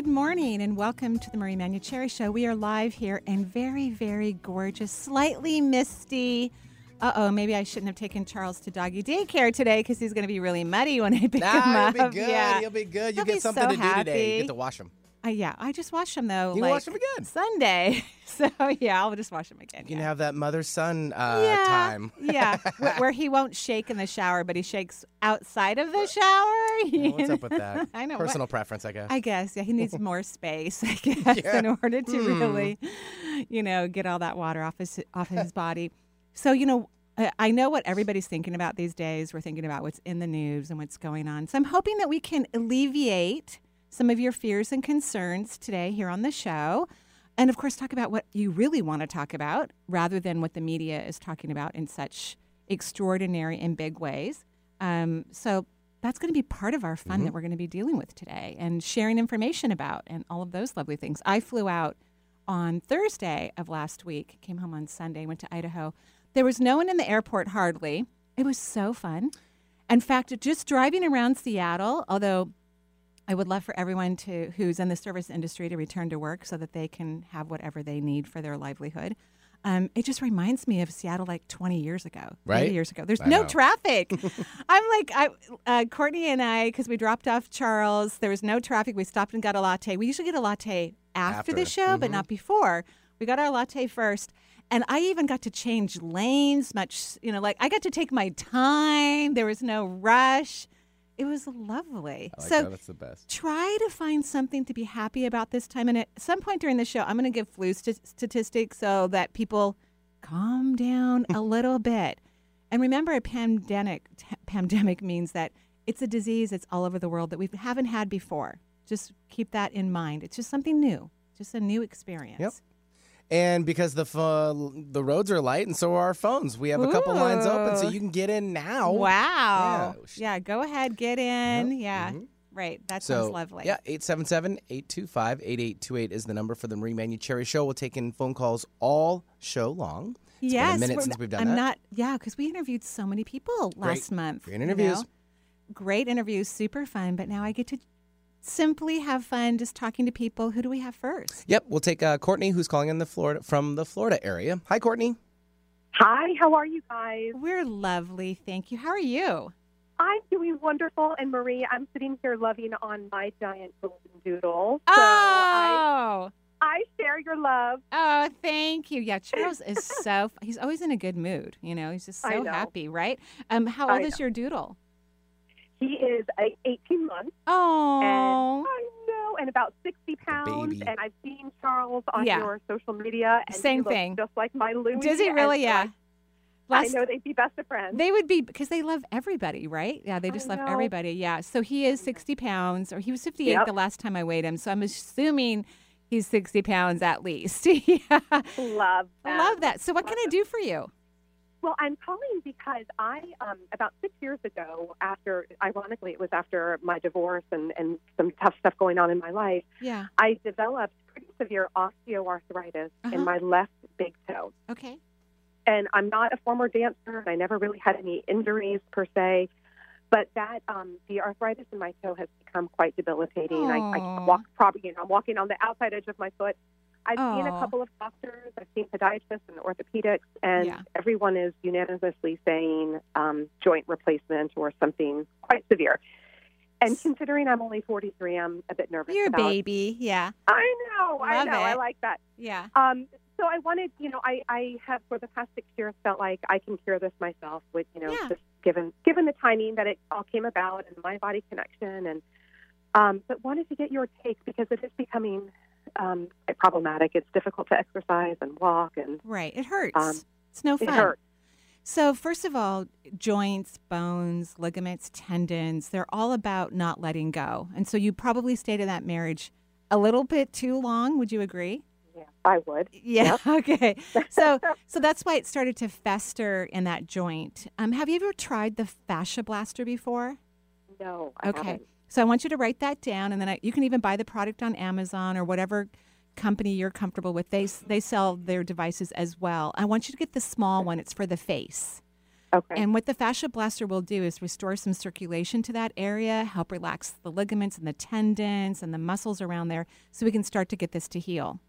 Good morning and welcome to the Marie Manuchehri Show. We are live here in very, very gorgeous, slightly misty. Uh oh, maybe I shouldn't have taken Charles to doggy daycare today because he's going to be really muddy when I pick nah, him up. He'll be good. Yeah. He'll be good. He'll get something so to do today. You get to wash him. Uh, yeah, I just wash him though. You like wash him again. Sunday. So yeah, I'll just wash him again. You can yeah. have that mother son uh, yeah, time. yeah, where, where he won't shake in the shower, but he shakes outside of the shower. Yeah, what's up with that? I know. what- Personal preference, I guess. I guess, yeah, he needs more space, I guess, in order to Hmm. really, you know, get all that water off his off his body. So, you know, I know what everybody's thinking about these days. We're thinking about what's in the news and what's going on. So, I'm hoping that we can alleviate some of your fears and concerns today here on the show. And of course, talk about what you really want to talk about rather than what the media is talking about in such extraordinary and big ways. Um, so that's going to be part of our fun that we're going to be dealing with today and sharing information about and all of those lovely things. I flew out on Thursday of last week, came home on Sunday, went to Idaho. There was no one in the airport hardly. It was so fun. In fact, just driving around Seattle, although I would love for everyone to who's in the service industry to return to work so that they can have whatever they need for their livelihood. Um, it just reminds me of Seattle like 20 years ago, 30 Right? years ago. There's I no know. traffic. I'm like, I, uh, Courtney and I, because we dropped off Charles, there was no traffic. We stopped and got a latte. We usually get a latte after, the show, but Mhm. not before. We got our latte first. And I even got to change lanes much, you know, like I got to take my time. There was no rush. It was lovely. I like so that. That's the best. try to find something to be happy about this time. And at some point during the show, I'm going to give flu st- statistics so that people calm down a little bit. And remember, a pandemic t- pandemic means that it's a disease that's all over the world that we haven't had before. Just keep that in mind. It's just something new, just a new experience. Yep. And because the the roads are light and so are our phones, we have a couple lines open so you can get in now. Wow. Yeah. Yeah. go ahead, get in. Yeah. Mhm. Right. That So, sounds lovely. yeah, 877-825-8828 is the number for the Marie Manuchehri Show. We'll take in phone calls all show long. It's yes, been a minute since we've done I'm that. not. Yeah, because we interviewed so many people Great- last month. great you interviews. know? Great interviews, super fun. But now I get to simply have fun just talking to people. Who do we have first? Yep, we'll take uh, Courtney, who's calling in the Florida from the Florida area. Hi, Courtney. Hi, how are you guys? We're lovely, thank you. How are you? I'm doing wonderful, and Marie, I'm sitting here loving on my giant golden doodle. Oh, I, I share your love. oh, thank you. Yeah, Charles is so. He's always in a good mood. You know, he's just so happy, right? Um, how old is your doodle? He is a 18 months, Oh, and I know, and about 60 pounds. And I've seen Charles on Yeah. your social media, and Same he thing. just like my Louie. does he really? so Yeah. I, Last- I know they'd be best of friends. They would be because they love everybody, right? Yeah, they I just love know. everybody. Yeah. So he is 60 pounds, or he was 58 Yep. the last time I weighed him. So I'm assuming he's 60 pounds at least. yeah. love I love that. So what can I do for you? Well, I'm calling because I, um, about six years ago, after, ironically, it was after my divorce and, and some tough stuff going on in my life, Yeah. I developed pretty severe osteoarthritis Uh-huh. in my left big toe. Okay. And I'm not a former dancer, and I never really had any injuries per se. But that um, the arthritis in my toe has become quite debilitating. I, I Aw. walk probably, you know, I'm walking on the outside edge of my foot. I've seen a couple of doctors. I've seen podiatrists and orthopedics, and Yeah. everyone is unanimously saying um, joint replacement or something quite severe. And considering I'm only 43, I'm a bit nervous. You're a baby. Yeah. I know, I Love know, I like that. Yeah. Um, so I wanted, you know, I, I have for the past six years felt like I can cure this myself with, you know, Yeah. just given given the timing that it all came about and my body connection and um, but wanted to get your take because it is becoming um, problematic. It's difficult to exercise and walk and Right. It hurts. Um, it's no fun. it hurts. So, first of all, joints, bones, ligaments, tendons, they're all about not letting go. And so you probably stayed in that marriage a little bit too long. Would you agree? Yeah, I would. Yeah. Okay. So so that's why it started to fester in that joint. Um, have you ever tried the fascia blaster before? No. I Okay. haven't. So I want you to write that down, and then I, you can even buy the product on Amazon or whatever company you're comfortable with. They they sell their devices as well. I want you to get the small one. It's for the face. Okay. And what the fascia blaster will do is restore some circulation to that area, help relax the ligaments and the tendons and the muscles around there, so we can start to get this to heal.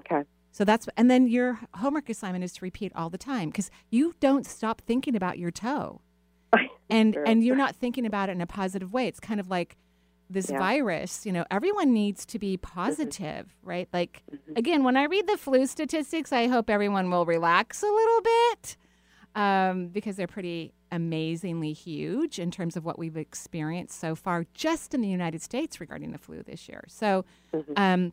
okay. So that's and then your homework assignment is to repeat all the time because you don't stop thinking about your toe, and True. and you're not thinking about it in a positive way. It's kind of like this Yeah. virus. You know, everyone needs to be positive, right? Like Mhm. again, when I read the flu statistics, I hope everyone will relax a little bit um, because they're pretty amazingly huge in terms of what we've experienced so far just in the United States regarding the flu this year. So, Mhm. um,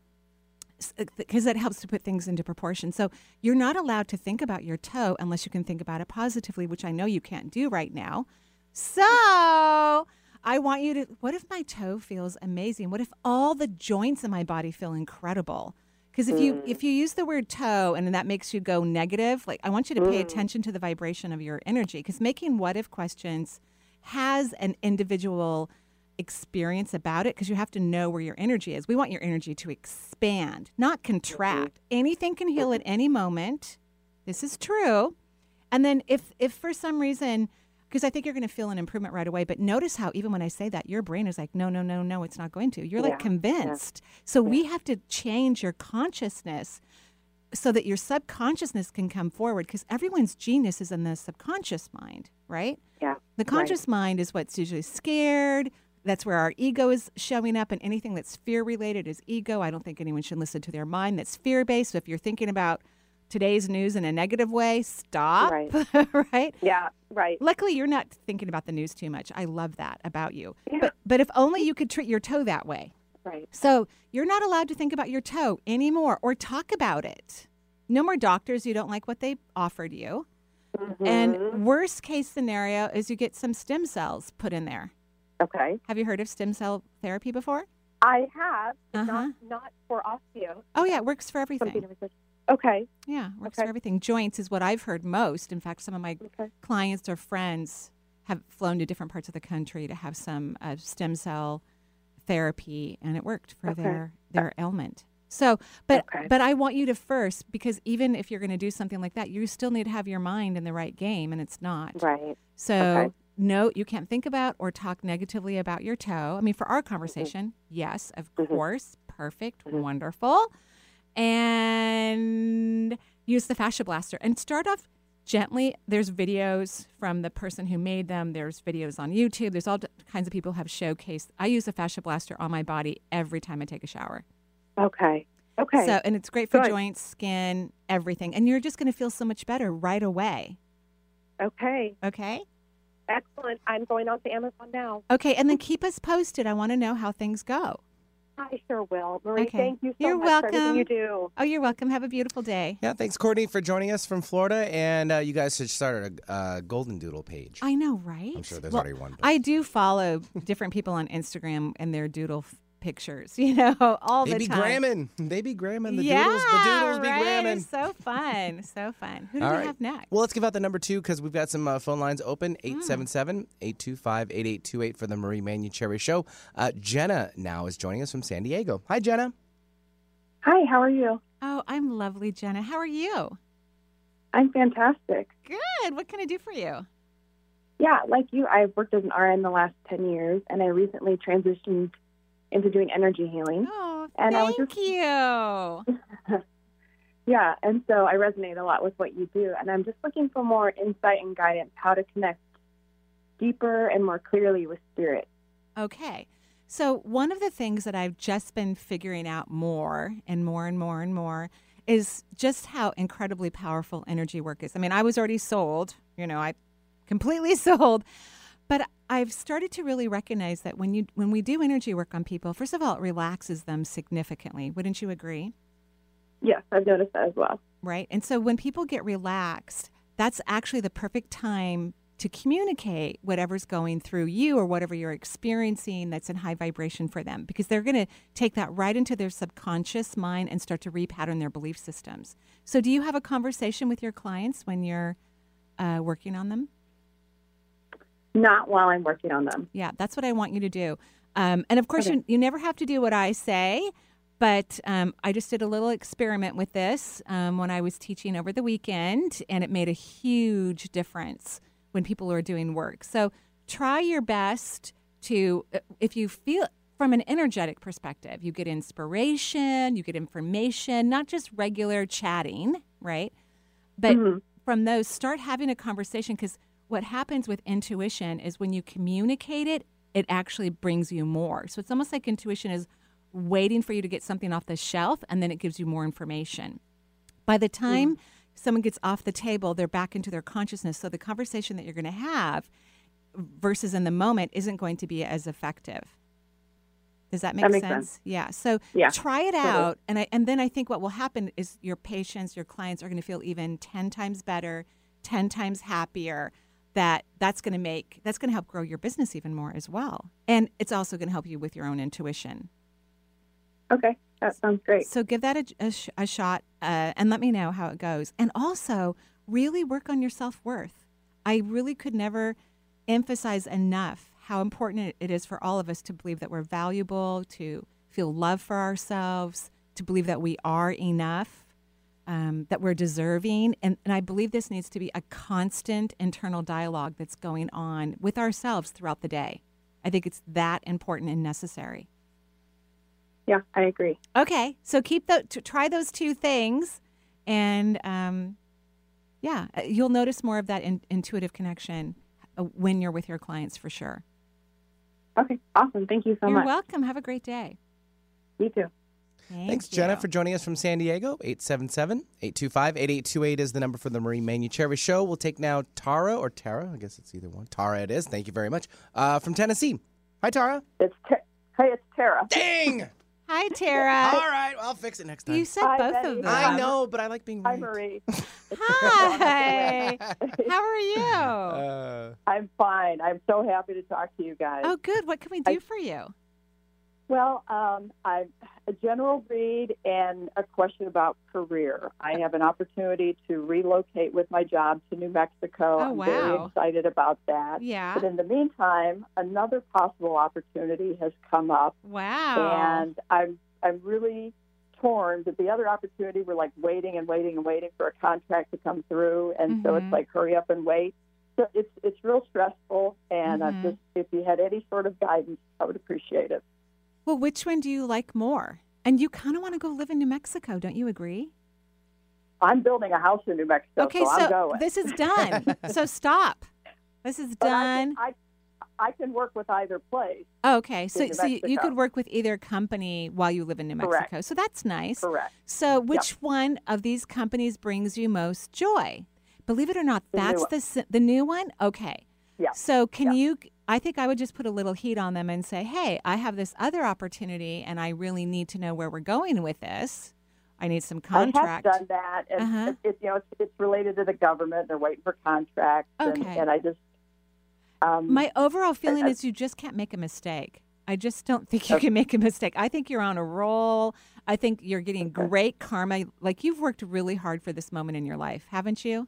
because that helps to put things into proportion. So, you're not allowed to think about your toe unless you can think about it positively, which I know you can't do right now. So, I want you to what if my toe feels amazing? What if all the joints in my body feel incredible? Because if you hmm. if you use the word toe and that makes you go negative, like I want you to pay hmm. attention to the vibration of your energy. Because making what if questions has an individual experience about it because you have to know where your energy is. We want your energy to expand, not mm-hmm. contract. Anything can heal at mm-hmm. any moment. This is true. And then if if for some reason because I think you're going to feel an improvement right away, but notice how even when I say that your brain is like no no no no it's not going to. You're like Yeah, yeah. convinced. So we have to change your consciousness so that your subconsciousness can come forward because everyone's genius is in the subconscious mind, right? Yeah. The conscious mind is what's usually scared. That's where our ego is showing up, and anything that's fear related is ego. I don't think anyone should listen to their mind that's fear based. So if you're thinking about today's news in a negative way, stop. Right. right? Yeah. Right. Luckily, you're not thinking about the news too much. I love that about you. Yeah. But but if only you could treat your toe that way. Right. So you're not allowed to think about your toe anymore or talk about it. No more doctors. You don't like what they offered you. Mm-hmm. And worst case scenario is you get some stem cells put in there. okay. Have you heard of stem cell therapy before? I have, Uh-huh. not not for osteo. Oh yeah, it works for everything. Okay. Yeah, works Okay. for everything. Joints is what I've heard most. In fact, some of my Okay. clients or friends have flown to different parts of the country to have some uh, stem cell therapy, and it worked for Okay. their their ailment. So, but Okay. but I want you to first because even if you're going to do something like that, you still need to have your mind in the right game, and it's not. Right. So. Okay. No, you can't think about or talk negatively about your toe. I mean, for our conversation, yes, of Mhm. course, perfect, Mhm. wonderful. And use the fascia blaster and start off gently. There's videos from the person who made them. There's videos on YouTube. There's all kinds of people have showcased. I use a fascia blaster on my body every time I take a shower. Okay. Okay. So, and it's great for Good. joints, skin, everything. And you're just going to feel so much better right away. okay. Okay? Excellent. I'm going on to Amazon now. Okay, and then keep us posted. I want to know how things go. I sure will. Marie, Okay. thank you so You're much for everything welcome. you do. Oh, you're welcome. Have a beautiful day. Yeah, thanks, Courtney, for joining us from Florida. And uh, you guys should start a uh, Golden Doodle page. I know, right? I'm sure there's Well, already one. but- I do follow different people on Instagram and their doodle f- pictures, you know, all they the be time. gramming. They be gramming. The yeah, doodles, the doodles be right? gramming. It's so fun. So fun. Who do All we right. have next? Well, let's give out the number two because we've got some uh, phone lines open Mm. 877 825 8828 for the Marie Manuchehri Show. Uh, Jenna now is joining us from San Diego. Hi, Jenna. Hi, how are you? oh, I'm lovely, Jenna. How are you? I'm fantastic. Good. What can I do for you? Yeah, like you, I've worked as an RN the last 10 years, and I recently transitioned into doing energy healing. Oh, And I was thank you. Yeah, and so I resonate a lot with what you do, and I'm just looking for more insight and guidance how to connect deeper and more clearly with spirit. Okay. So, one of the things that I've just been figuring out more and more and more and more is just how incredibly powerful energy work is. I mean, I was already sold, you know, I completely sold, I've started to really recognize that when you when we do energy work on people, first of all, it relaxes them significantly. Wouldn't you agree? Yes, I've noticed that as well. right? And so when people get relaxed, that's actually the perfect time to communicate whatever's going through you or whatever you're experiencing that's in high vibration for them because they're going to take that right into their subconscious mind and start to repattern their belief systems. So, do you have a conversation with your clients when you're uh, working on them? Not while I'm working on them. Yeah, that's what I want you to do. Um, and of course, Okay. you, you never have to do what I say, but um, I just did a little experiment with this um, when I was teaching over the weekend, and it made a huge difference when people are doing work. So try your best to, uh, if you feel from an energetic perspective, you get inspiration, you get information, not just regular chatting, right? But Mhm. from those, start having a conversation because what happens with intuition is when you communicate it, it actually brings you more. So it's almost like intuition is waiting for you to get something off the shelf and then it gives you more information. By the hmm. time someone gets off the table, they're back into their consciousness. So the conversation that you're going to have versus in the moment isn't going to be as effective. Does that make That sense? sense. Yeah. So Yeah, try it totally. out, and I, and then I think what will happen is your patients, your clients are going to feel even ten times better, ten times happier. That that's going to make that's going to help grow your business even more as well, and it's also going to help you with your own intuition. Okay, that sounds great. So give that a, a, sh- a shot uh, and let me know how it goes. And also, really work on your self worth. I really could never emphasize enough how important it is for all of us to believe that we're valuable, to feel love for ourselves, to believe that we are enough, um, that we're deserving. And, and I believe this needs to be a constant internal dialogue that's going on with ourselves throughout the day. I think it's that important and necessary. Yeah, I agree. Okay, so keep the to try those two things, and um, yeah, uh, you'll notice more of that in, intuitive connection uh, when you're with your clients for sure. Okay, awesome. Thank you so much. you're welcome. Have a great day. You too. Thank Thanks, you. Jenna, for joining us from San Diego. 877-825-8828 is the number for the Marie Manuchehri Show. We'll take now Tara or Tara. I guess it's either one. Tara it is. Thank you very much. Uh, from Tennessee. Hi, Tara. It's Te- hey, it's Tara. Dang! Hi, Tara. All right, I'll fix it next time. you said Hi, both Betty. of them. I know, but I like being Hi, right. Marie. Hi. How are you? Uh, I'm fine. I'm so happy to talk to you guys. oh, good. What can we do I- for you? Well, um, I'm a general read and a question about career. I have an opportunity to relocate with my job to New Mexico. Oh, wow. I'm very excited about that. Yeah. But in the meantime, another possible opportunity has come up, Wow. and I'm I'm really torn. But the other opportunity, we're like waiting and waiting and waiting for a contract to come through, and so Mhm. it's like hurry up and wait. So it's it's real stressful, and I'm Mhm. just if you had any sort of guidance, I would appreciate it. Well, which one do you like more? And you kind of want to go live in New Mexico, don't you agree? I'm building a house in New Mexico, okay, so, so I'm going. this is done. so stop. This is But I done. can, I, I can work with either place. Oh, okay, so so you, you could work with either company while you live in New Correct. Mexico. So that's nice. Correct. So which one of these companies brings you most joy? Believe it or not, The that's the the new one. Okay. Yeah. So can Yeah. you? I think I would just put a little heat on them and say, "Hey, I have this other opportunity, and I really need to know where we're going with this. I need some contract." I have done that, and Uh-huh. it, it, you know, it's, it's related to the government. They're waiting for contracts, Okay. and I just. Um, My overall feeling I- is you just can't make a mistake. I just don't think you Okay. can make a mistake. I think you're on a roll. I think you're getting Okay. great karma. Like you've worked really hard for this moment in your life, haven't you?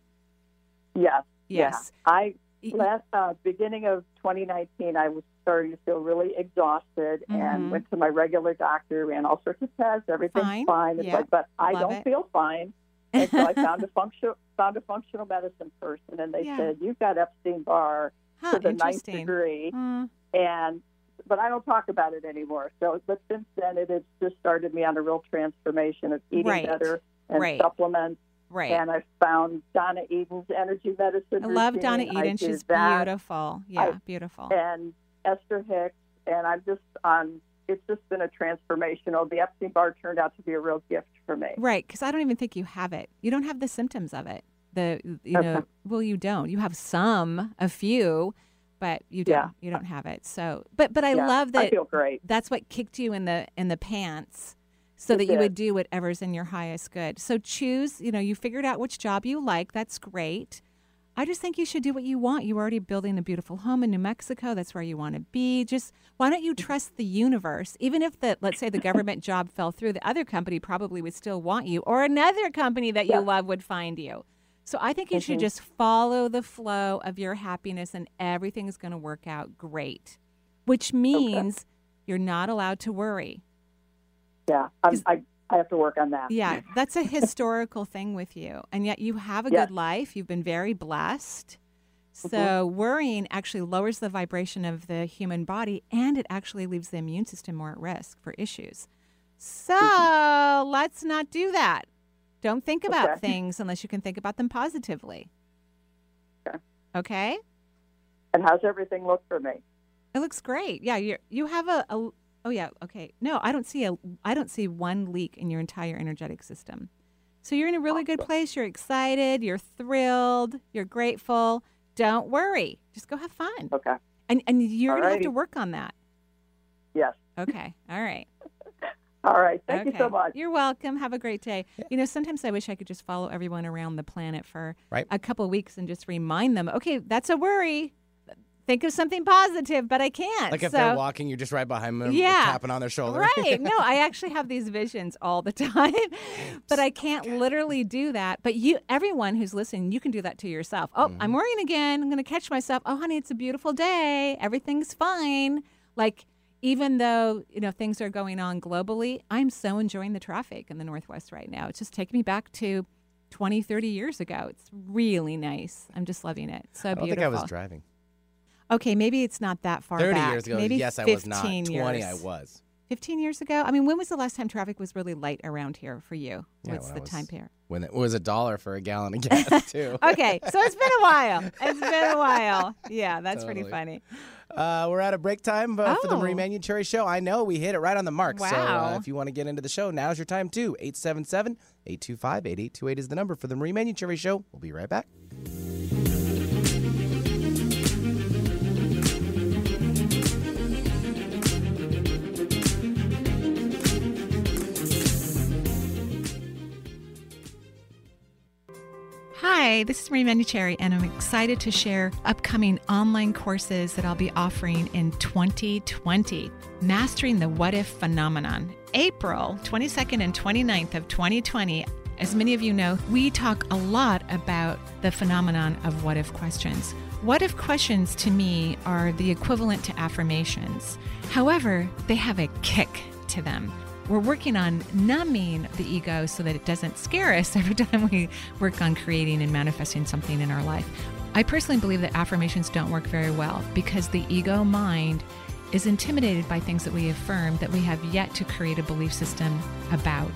yes. Yes. Yeah. I last uh, beginning of 2019, I was starting to feel really exhausted, Mhm. and went to my regular doctor, ran all sorts of tests. Everything's Fine. It's Yeah. like, but I Love don't it. feel fine. And so I found a functional found a functional medicine person, and they Yeah. said you've got Epstein Barr Huh, to the ninth degree, Hmm. and but I don't talk about it anymore. So, but since then, it has just started me on a real transformation of eating Right. better and Right. supplements. Right. And I found Donna Eden's energy medicine. I love Donna routine. I Eden. She's that, beautiful. Yeah, beautiful. And Esther Hicks, and I'm just on. It's just been a transformational. The Epstein Barr turned out to be a real gift for me. Right, because I don't even think you have it. You don't have the symptoms of it. The you know, Okay. well, you don't. You have some, a few, but you don't. Yeah. You don't have it. So, but but I Yeah, love I that. feel great. that's what kicked you in the in the pants so that you would do whatever's in your highest good so choose you know you figured out which job you like that's great I just think you should do what you want. You're already building a beautiful home in New Mexico. That's where you want to be. Just why don't you trust the universe? Even if the let's say the government job fell through, the other company probably would still want you, or another company that you Yeah. love would find you. So I think you should Mhm. just follow the flow of your happiness, and everything's going to work out great. Which means you're not allowed to worry. Yeah, I I have to work on that. Yeah, that's a historical thing with you. And yet you have a Yes. good life. You've been very blessed. Mm-hmm. So worrying actually lowers the vibration of the human body and it actually leaves the immune system more at risk for issues. So mm-hmm. let's not do that. Don't think about Okay. things unless you can think about them positively. Okay. Okay? And how's everything look for me? It looks great. Yeah, you you have a, a oh yeah, okay. No, I don't see a I don't see one leak in your entire energetic system. So you're in a really good place. You're excited, you're thrilled, you're grateful. Don't worry. Just go have fun. Okay. And and you're going to have to work on that. Yes. Okay. All right. All right. Thank you so much. You're welcome. Have a great day. You know, sometimes I wish I could just follow everyone around the planet for Right. a couple of weeks and just remind them, okay, that's a worry. Think of something positive, but I can't. Like if so, they're walking, you're just right behind them, Yeah. tapping on their shoulder. Right. No, I actually have these visions all the time, but I can't literally do that. But you, everyone who's listening, you can do that to yourself. Oh, I'm mm-hmm. worrying again. I'm going to catch myself. Oh, honey, it's a beautiful day. Everything's fine. Like, even though, you know, things are going on globally, I'm so enjoying the traffic in the Northwest right now. It's just taking me back to 20, 30 years ago. It's really nice. I'm just loving it. So I don't beautiful. think I was driving. Okay, maybe it's not that far 30 back. years ago, maybe yes, I was not. 15 20, years. I was. 15 years ago? I mean, when was the last time traffic was really light around here for you? Yeah, What's the time period? When it was a dollar for a gallon of gas, too. Okay, so it's been a while. It's been a while. Yeah, that's pretty funny. Uh, we're out of break time uh, for the Oh. Marie Manuchehri Show. I know we hit it right on the mark. So uh, Wow. if you want to get into the show, now's your time too. 877 825 8828 is the number for the Marie Manuchehri Show. We'll be right back. Hi, this is Marie Manuchehri, and I'm excited to share upcoming online courses that I'll be offering in 2020. Mastering the What If Phenomenon. April 22nd and 29th of 2020. As many of you know, we talk a lot about the phenomenon of what if questions. What if questions to me are the equivalent to affirmations. However, they have a kick to them. We're working on numbing the ego so that it doesn't scare us every time we work on creating and manifesting something in our life. I personally believe that affirmations don't work very well because the ego mind is intimidated by things that we affirm that we have yet to create a belief system about.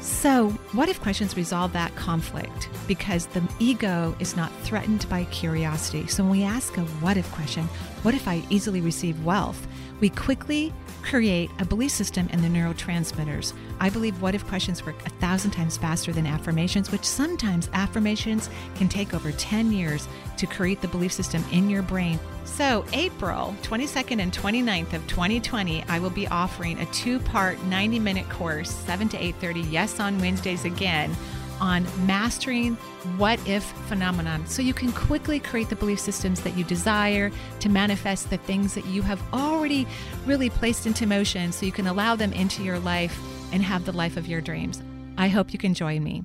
So, what if questions resolve that conflict? Because the ego is not threatened by curiosity. So, when we ask a what if question, what if I easily receive wealth? We quickly create a belief system in the neurotransmitters. I believe what if questions work a thousand times faster than affirmations, which sometimes affirmations can take over 10 years to create the belief system in your brain. So, April 22nd and 29th of 2020, I will be offering a two-part 90-minute course, 7 to 8:30, yes on Wednesdays again, on mastering what if phenomenon so you can quickly create the belief systems that you desire to manifest the things that you have already really placed into motion so you can allow them into your life and have the life of your dreams. I hope you can join me.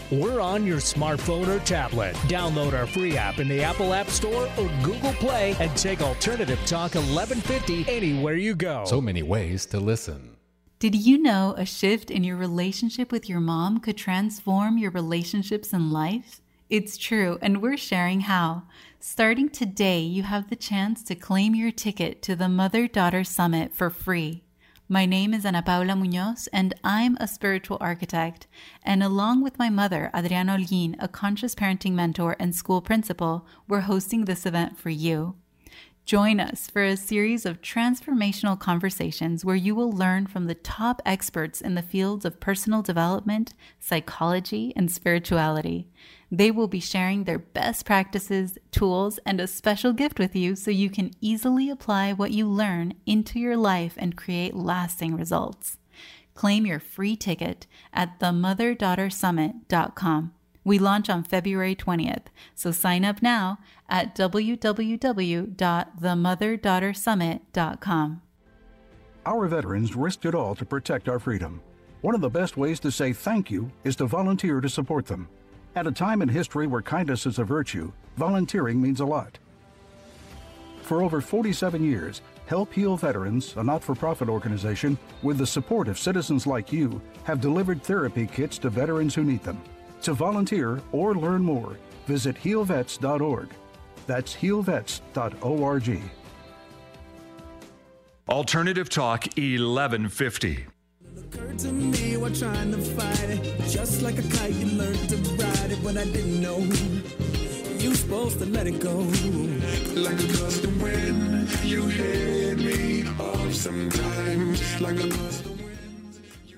we're on your smartphone or tablet. Download our free app in the Apple App Store or Google Play and take Alternative Talk 1150 anywhere you go. So many ways to listen. Did you know a shift in your relationship with your mom could transform your relationships in life? It's true, and we're sharing how. Starting today, you have the chance to claim your ticket to the Mother Daughter Summit for free. My name is Ana Paula Munoz, and I'm a spiritual architect. And along with my mother, Adriana Olguin, a conscious parenting mentor and school principal, we're hosting this event for you. Join us for a series of transformational conversations where you will learn from the top experts in the fields of personal development, psychology, and spirituality. They will be sharing their best practices, tools, and a special gift with you so you can easily apply what you learn into your life and create lasting results. Claim your free ticket at themotherdaughtersummit.com. We launch on February 20th, so sign up now at www.themotherdaughtersummit.com. Our veterans risked it all to protect our freedom. One of the best ways to say thank you is to volunteer to support them. At a time in history where kindness is a virtue, volunteering means a lot. For over 47 years, Help Heal Veterans, a not for profit organization, with the support of citizens like you, have delivered therapy kits to veterans who need them. To volunteer or learn more, visit healvets.org. That's healvets.org. Alternative Talk 1150. Occurred to me while trying to fight it. Just like a kite, you learned to ride it, but I didn't know. You supposed to let it go. Like a gust of wind, you hit me off sometimes. Like a gust of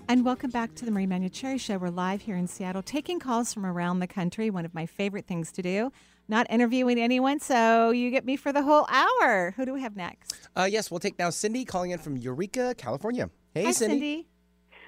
And welcome back to the Marie Manuchehri Show. We're live here in Seattle, taking calls from around the country. One of my favorite things to do. Not interviewing anyone, so you get me for the whole hour. Who do we have next? Uh, yes, we'll take now Cindy calling in from Eureka, California. Hey, Hi, Cindy. Cindy.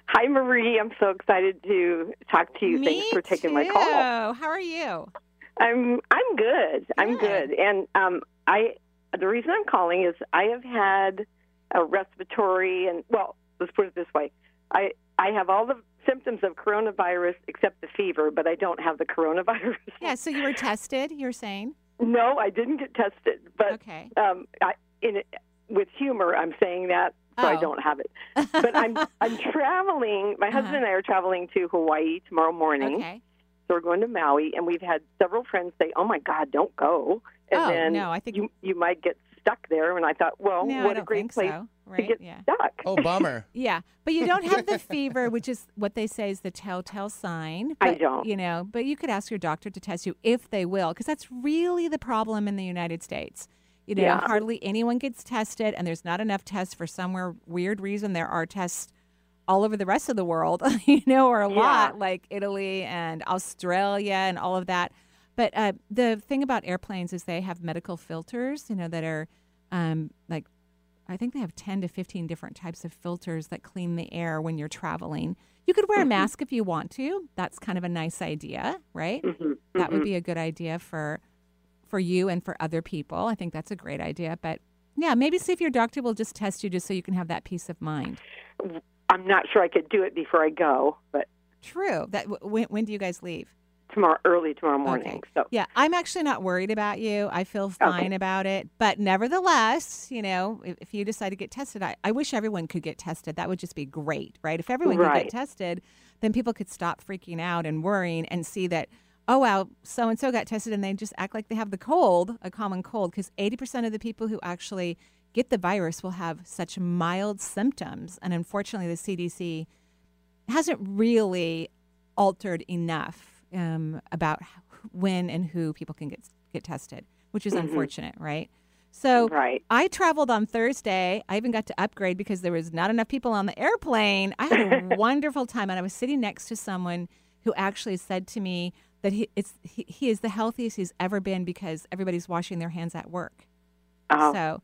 Hi, Marie. I'm so excited to talk to you. Me Thanks for taking too. my call. Hello, how are you? I'm I'm good. I'm Good. good. And um, I the reason I'm calling is I have had a respiratory and well, let's put it this way. I I have all the symptoms of coronavirus except the fever, but I don't have the coronavirus. Yeah, so you were tested, you're saying? No, I didn't get tested, but Okay. um, I, in with humor, I'm saying that so I Oh. don't have it. But I'm I'm traveling. My husband and I are traveling to Hawaii tomorrow morning. Uh-huh. Okay. So we're going to Maui, and we've had several friends say, "Oh my God, don't go!" And Oh, then no, I think- you you might get stuck there. And I thought, well, No, what a great place so. to get Yeah. stuck. Oh, bummer. Yeah, but you don't have the fever, which is what they say is the telltale sign. I don't. You know, but you could ask your doctor to test you if they will, because that's really the problem in the United States. You know, Yeah. hardly anyone gets tested, and there's not enough tests for somewhere weird reason. There are tests all over the rest of the world, you know, or a lot like Italy and Australia and all of that. But uh, the thing about airplanes is they have medical filters, you know, that are um, like I think they have 10 to 15 different types of filters that clean the air when you're traveling. You could wear a mask if you want to. That's kind of a nice idea, right? Mm-hmm. That would be a good idea for for you and for other people. I think that's a great idea, but yeah, maybe see if your doctor will just test you just so you can have that peace of mind. I'm not sure I could do it before I go, but True. That when, when do you guys leave? tomorrow early tomorrow morning. Okay. So Yeah, I'm actually not worried about you. I feel fine about it. But nevertheless, you know, if, if you decide to get tested, I, I wish everyone could get tested. That would just be great, right? If everyone could get tested, then people could stop freaking out and worrying and see that, oh, wow, so and so got tested and they just act like they have the cold, a common cold, because 80% of the people who actually get the virus will have such mild symptoms. And unfortunately, the CDC hasn't really altered enough um, about when and who people can get get tested, which is Mhm. unfortunate, right? So Right. I traveled on Thursday. I even got to upgrade because there was not enough people on the airplane. I had a wonderful time, and I was sitting next to someone who actually said to me that he it's he, he is the healthiest he's ever been because everybody's washing their hands at work. Oh. So,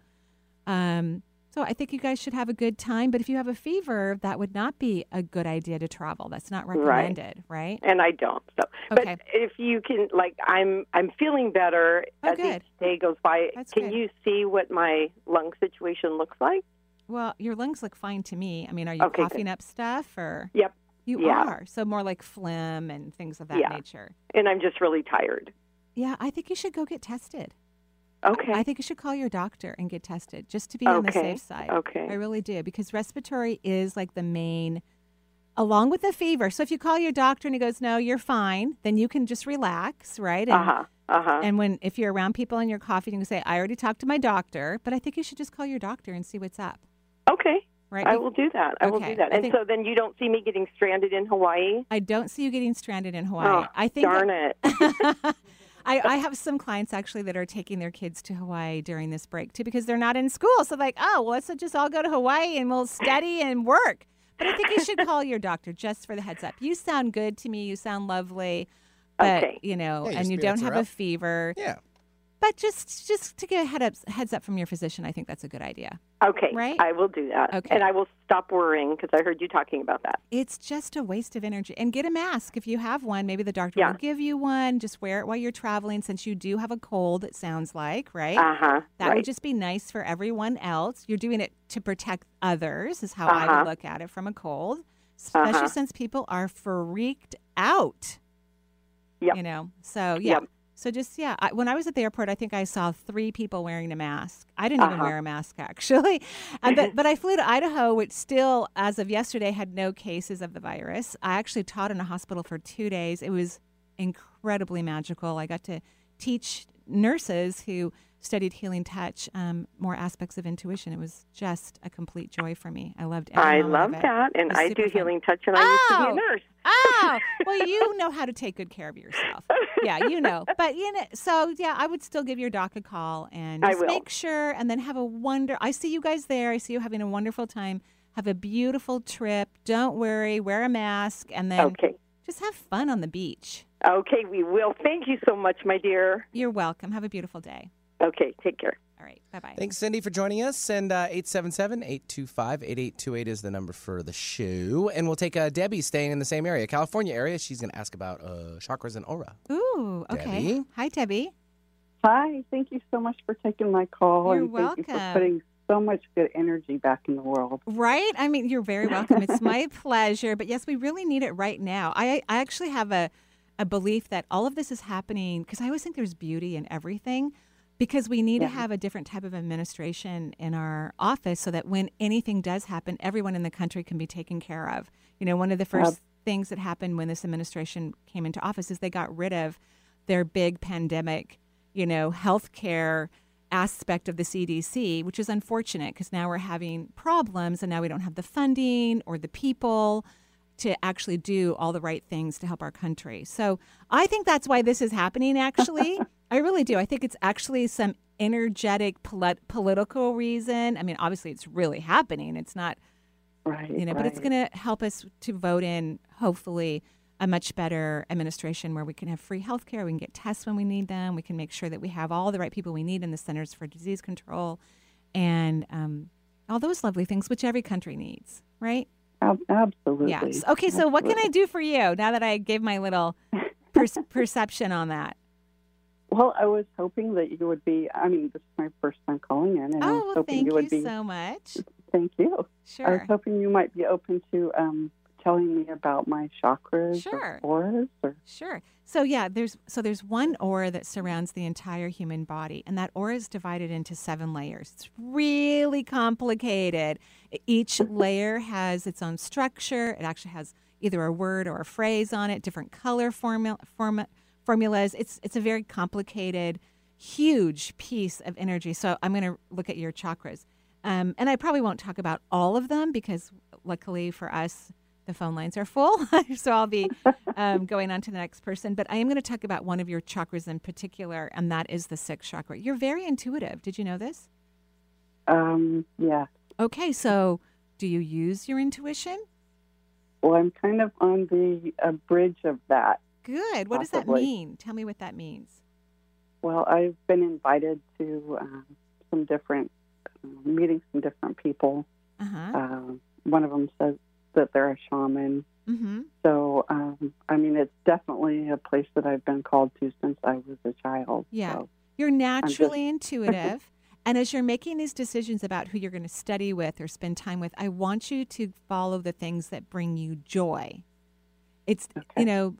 um, so I think you guys should have a good time. But if you have a fever, that would not be a good idea to travel. That's not Right. recommended, right? and I don't. So, Okay. but if you can, like, I'm I'm feeling better Oh, as good. each day goes by. That's can good. you see what my lung situation looks like? Well, your lungs look fine to me. I mean, are you Okay, coughing good. up stuff or? Yep. You Yeah. are. So more like phlegm and things of that Yeah. nature. And I'm just really tired. Yeah, I think you should go get tested. Okay. I think you should call your doctor and get tested just to be on the safe side. okay. I really do because respiratory is like the main, along with the fever. So if you call your doctor and he goes, "No, you're fine," then you can just relax, right? And, Uh huh. Uh huh. And when if you're around people and you're coughing, you can say, "I already talked to my doctor," but I think you should just call your doctor and see what's up. Okay. Right. I will do that. I will do that. And think- so then you don't see me getting stranded in Hawaii. I don't see you getting stranded in Hawaii. Oh, I think darn that- it. I, I have some clients actually that are taking their kids to Hawaii during this break too because they're not in school. So like, oh, well, let's just all go to Hawaii and we'll study and work. But I think you should call your doctor just for the heads up. You sound good to me. You sound lovely. But Okay. you know, Yeah, and you don't have are a fever. Yeah. But just just to get a head up heads up from your physician, I think that's a good idea. Okay, Right? I will do that. Okay. And I will stop worrying because I heard you talking about that. It's just a waste of energy. And get a mask if you have one. Maybe the doctor Yeah. will give you one. Just wear it while you're traveling since you do have a cold, it sounds like, right? Uh huh. That right. would just be nice for everyone else. You're doing it to protect others, is how I Uh-huh. would look at it from a cold, especially Uh-huh. since people are freaked out. Yep. You know, so yeah. Yep. So just yeah, I, when I was at the airport, I think I saw three people wearing a mask. I didn't even Uh-huh. wear a mask actually, Uh, but but I flew to Idaho, which still, as of yesterday, had no cases of the virus. I actually taught in a hospital for two days. It was incredibly magical. I got to teach nurses who studied healing touch um, more aspects of intuition. It was just a complete joy for me. I loved. Every I love that, and I do fun. healing touch, and I used to be Oh! a nurse. Oh, well, you know how to take good care of yourself. Yeah, you know. But you know, so yeah, I would still give your doc a call and just make sure, and then have a wonder. I see you guys there. I see you having a wonderful time. Have a beautiful trip. Don't worry. Wear a mask, and then Okay. just have fun on the beach. Okay, we will. Thank you so much, my dear. You're welcome. Have a beautiful day. Okay, take care. All right. Bye bye. Thanks, Cindy, for joining us. And uh, 877 825 8828 is the number for the show. And we'll take uh, Debbie staying in the same area, California area. She's going to ask about uh, chakras and aura. Ooh. Okay. Debbie? Hi, Debbie. Hi, thank you so much for taking my call. You're and thank you for putting so much good energy back in the world. Right? I mean, you're very welcome. It's my pleasure. But yes, we really need it right now. I, I actually have a, a belief that all of this is happening because I always think there's beauty in everything because we need to have a different type of administration in our office so that when anything does happen, everyone in the country can be taken care of. You know, one of the first things that happened when this administration came into office is they got rid of their big pandemic, you know, healthcare aspect of the CDC, which is unfortunate because now we're having problems and now we don't have the funding or the people to actually do all the right things to help our country. So I think that's why this is happening, actually. I really do. I think it's actually some energetic polit- political reason. I mean, obviously, it's really happening. It's not, right? You know, but it's going to help us to vote in, hopefully, a much better administration where we can have free health care. We can get tests when we need them. We can make sure that we have all the right people we need in the Centers for Disease Control and um, all those lovely things, which every country needs, right? Ab- absolutely. Yes. Okay, so what can I do for you now that I gave my little per- perception on that? Well, I was hoping that you would be. I mean, this is my first time calling in, and I Oh, was well, hoping thank you would you be. so much. Thank you. Sure. I was hoping you might be open to um, telling me about my chakras Sure. or auras. Or Sure. So yeah, there's so there's one aura that surrounds the entire human body, and that aura is divided into seven layers. It's really complicated. Each layer has its own structure. It actually has either a word or a phrase on it, different color formula, form, formulas. It's it's a very complicated, huge piece of energy. So I'm going to look at your chakras, um, and I probably won't talk about all of them because luckily for us, the phone lines are full. so I'll be um, going on to the next person. But I am going to talk about one of your chakras in particular, and that is the sixth chakra. You're very intuitive. Did you know this? um, yeah. Okay, so do you use your intuition? Well, I'm kind of on the uh, bridge of that. Good. What does that mean? Tell me what that means. Well, I've been invited to um, some different uh, meeting, some different people. Uh huh. Uh, one of them says that they're a shaman. Mm-hmm. So, um, I mean, it's definitely a place that I've been called to since I was a child. Yeah. So, You're just- naturally intuitive. And as you're making these decisions about who you're going to study with or spend time with, I want you to follow the things that bring you joy. It's, you know,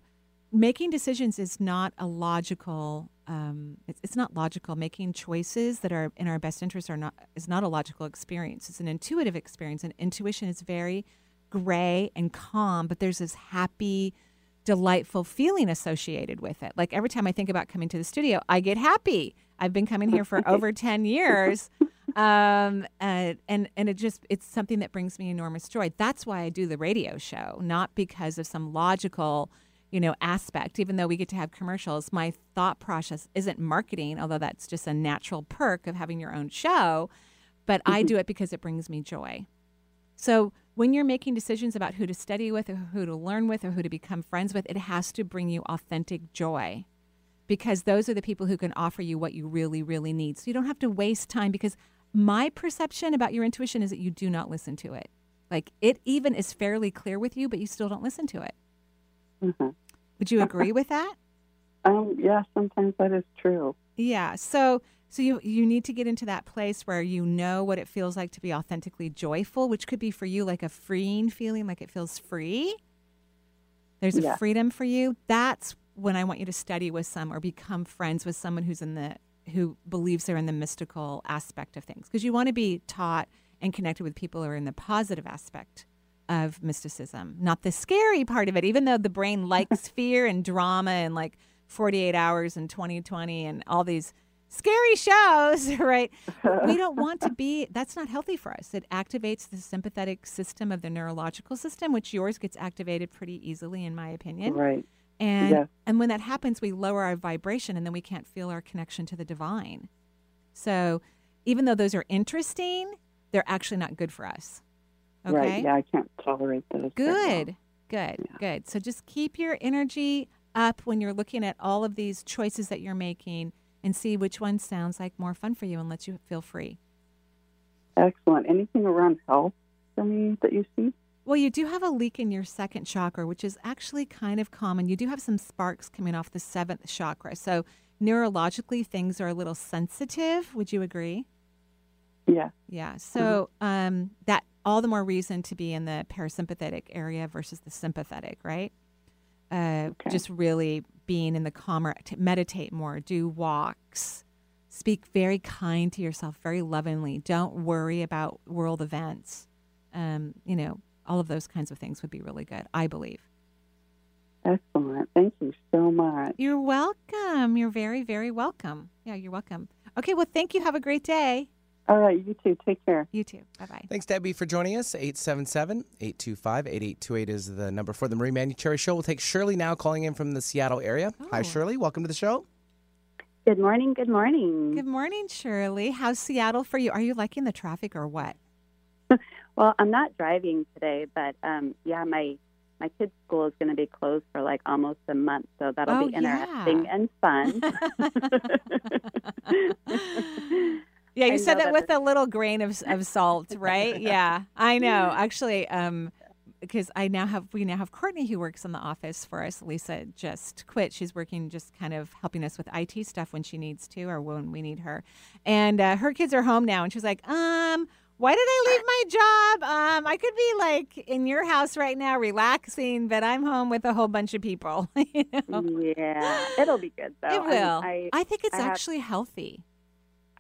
making decisions is not a logical, um, it's, it's not logical. Making choices that are in our best interest are not, is not a logical experience. It's an intuitive experience. And intuition is very gray and calm, but there's this happy, delightful feeling associated with it. Like every time I think about coming to the studio, I get happy. I've been coming here for over 10 years. Um, and, and, and it just, it's something that brings me enormous joy. That's why I do the radio show, not because of some logical you know, aspect. Even though we get to have commercials, my thought process isn't marketing, although that's just a natural perk of having your own show. But I do it because it brings me joy. So when you're making decisions about who to study with or who to learn with or who to become friends with, it has to bring you authentic joy because those are the people who can offer you what you really, really need. So you don't have to waste time because my perception about your intuition is that you do not listen to it. Like it even is fairly clear with you, but you still don't listen to it. Mm-hmm. Would you agree with that? Um, yeah, sometimes that is true. Yeah. So so you you need to get into that place where you know what it feels like to be authentically joyful, which could be for you like a freeing feeling, like it feels free. There's a Yeah. freedom for you. That's when I want you to study with some or become friends with someone who's in the who believes they're in the mystical aspect of things because you want to be taught and connected with people who are in the positive aspect of mysticism, not the scary part of it. Even though the brain likes fear and drama and like 48 hours and 2020 and all these scary shows, right? we don't want to be, that's not healthy for us. It activates the sympathetic system of the neurological system, which yours gets activated pretty easily, in my opinion. Right. And Yes. and when that happens, we lower our vibration, and then we can't feel our connection to the divine. So, even though those are interesting, they're actually not good for us. Okay. Right. Yeah, I can't tolerate those. Good, good, good. So just keep your energy up when you're looking at all of these choices that you're making and see which one sounds like more fun for you and lets you feel free. Excellent. Anything around health for me that you see? Well, you do have a leak in your second chakra, which is actually kind of common. You do have some sparks coming off the seventh chakra. So neurologically, things are a little sensitive. Would you agree? Yeah. Yeah. So um, that all the more reason to be in the parasympathetic area versus the sympathetic, right? Uh, Just really being in the calmer, to meditate more, do walks, speak very kind to yourself, very lovingly. Don't worry about world events. Um, you know, all of those kinds of things would be really good, I believe. Excellent. Thank you so much. You're welcome. You're very, very welcome. Yeah, you're welcome. Okay, well, thank you. Have a great day. All right. You too. Take care. You too. Bye bye. Thanks, Debbie, for joining us. 877 825 8828 is the number for the Marie Manuchehri Show. We'll take Shirley now calling in from the Seattle area. Hi, Shirley. Welcome to the show. Good morning. Good morning. Good morning, Shirley. How's Seattle for you? Are you liking the traffic or what? Well, I'm not driving today, but um, yeah, my my kids' school is going to be closed for like almost a month, so that'll Oh, be interesting yeah. and fun. Yeah, you I said that with a little grain of, of salt, right? yeah, I know. Actually, um, because I now have we now have Courtney who works in the office for us. Lisa just quit. She's working just kind of helping us with IT stuff when she needs to or when we need her. And uh, her kids are home now, and she's like, um. Why did I leave my job? Um, I could be like in your house right now, relaxing, but I'm home with a whole bunch of people. you know? yeah, it'll be good though. It will. I, I think it's I have- actually healthy.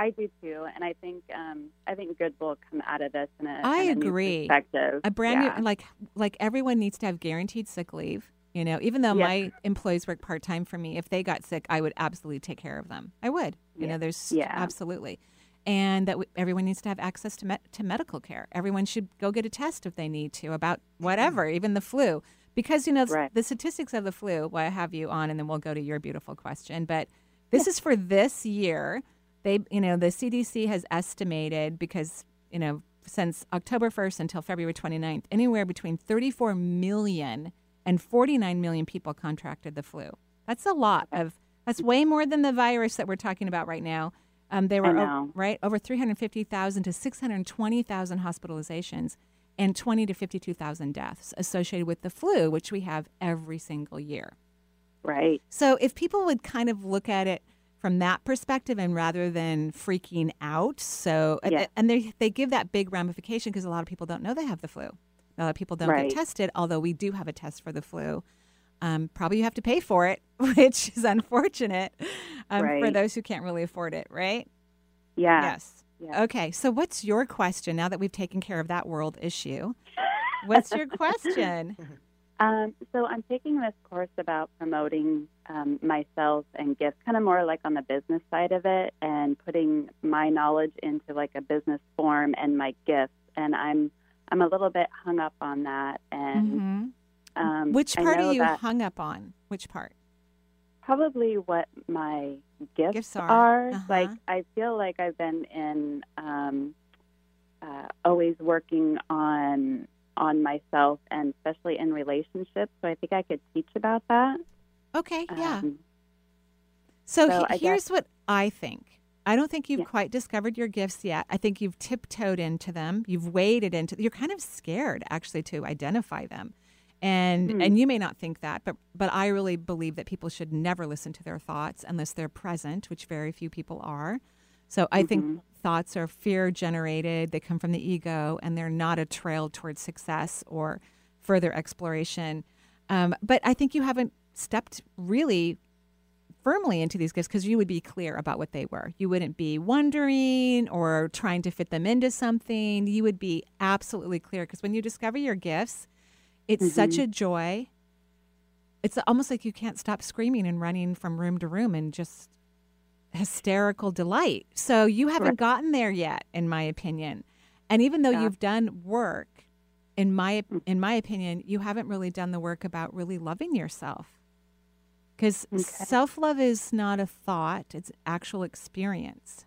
I do too, and I think um, I think good will come out of this in a, I in a agree. perspective. A brand yeah. new like like everyone needs to have guaranteed sick leave. You know, even though my employees work part time for me, if they got sick, I would absolutely take care of them. I would. You Yeah. know, there's Yeah. absolutely, and that w- everyone needs to have access to me- to medical care. Everyone should go get a test if they need to about whatever, even the flu, because you know Right. the statistics of the flu. Well, I have you on, and then we'll go to your beautiful question. But this is for this year. They, you know, the CDC has estimated because you know since October 1st until February 29th, anywhere between 34 million and 49 million people contracted the flu. That's a lot of. That's way more than the virus that we're talking about right now. Um, there were o- right over 350,000 to 620,000 hospitalizations and 20 to 52,000 deaths associated with the flu, which we have every single year. Right. So if people would kind of look at it from that perspective and rather than freaking out, so and- Yeah. and they they give that big ramification because a lot of people don't know they have the flu. A lot of people don't Right. get tested, although we do have a test for the flu. Um, probably you have to pay for it, which is unfortunate um, for those who can't really afford it, right? Yeah. Yes. Yeah. Okay. So, what's your question now that we've taken care of that world issue? What's your question? Um, so I'm taking this course about promoting um, myself and gifts, kind of more like on the business side of it, and putting my knowledge into like a business form and my gifts. And I'm I'm a little bit hung up on that, and Mhm. Um, Which part are you hung up on? Which part? Probably what my gifts, Gifts are. Uh-huh. Like I feel like I've been in um, uh, always working on on myself and especially in relationships. So I think I could teach about that. Okay, yeah. Um, So, So he- here's guess- what I think. I don't think you've Yeah. quite discovered your gifts yet. I think you've tiptoed into them. You've waded into. You're kind of scared actually to identify them, and Hmm. and you may not think that, but but I really believe that people should never listen to their thoughts unless they're present, which very few people are. So I think Mhm. Thoughts are fear generated. They come from the ego, and they're not a trail towards success or further exploration. Um, but I think you haven't stepped really firmly into these gifts because you would be clear about what they were. You wouldn't be wondering or trying to fit them into something. You would be absolutely clear because when you discover your gifts, it's such Mhm. a joy. It's almost like you can't stop screaming and running from room to room and just hysterical delight. So you haven't Right. gotten there yet, in my opinion. And even though Yeah. you've done work, in my mm. in my opinion, you haven't really done the work about really loving yourself. Because Okay. self love is not a thought; it's actual experience.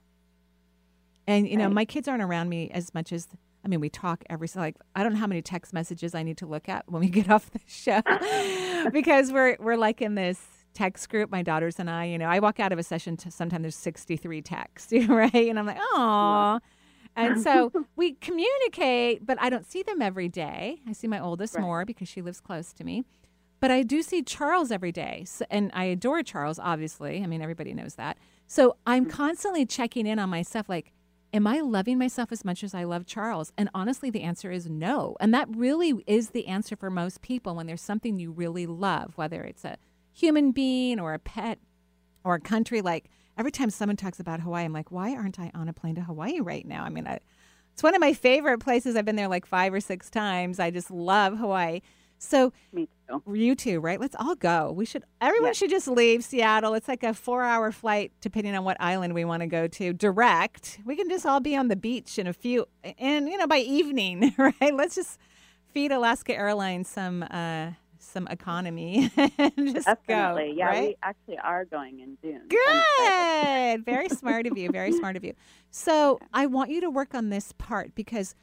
And you know, Right. my kids aren't around me as much as I mean, we talk every so like I don't know how many text messages I need to look at when we get off the show because we're we're like in this text group, my daughters and I. You know, I walk out of a session to sometimes there's 63 texts, right? And I'm like, oh. And so we communicate, but I don't see them every day. I see my oldest Right. more because she lives close to me. But I do see Charles every day. So, and I adore Charles, obviously. I mean, everybody knows that. So I'm mm-hmm. constantly checking in on myself like, am I loving myself as much as I love Charles? And honestly, the answer is no. And that really is the answer for most people when there's something you really love, whether it's a human being or a pet or a country. Like every time someone talks about Hawaii, I'm like, why aren't I on a plane to Hawaii right now? I mean, I, it's one of my favorite places. I've been there like five or six times. I just love Hawaii. So Me too. you too, right? Let's all go. We should. Everyone Yeah. should just leave Seattle. It's like a four-hour flight, depending on what island we want to go to. Direct. We can just all be on the beach in a few, and you know, by evening, right? Let's just feed Alaska Airlines some uh, some economy and just Definitely. go. yeah, right? we actually are going in June. so I'm excited. Good. Very smart of you. Very smart of you. So I want you to work on this part because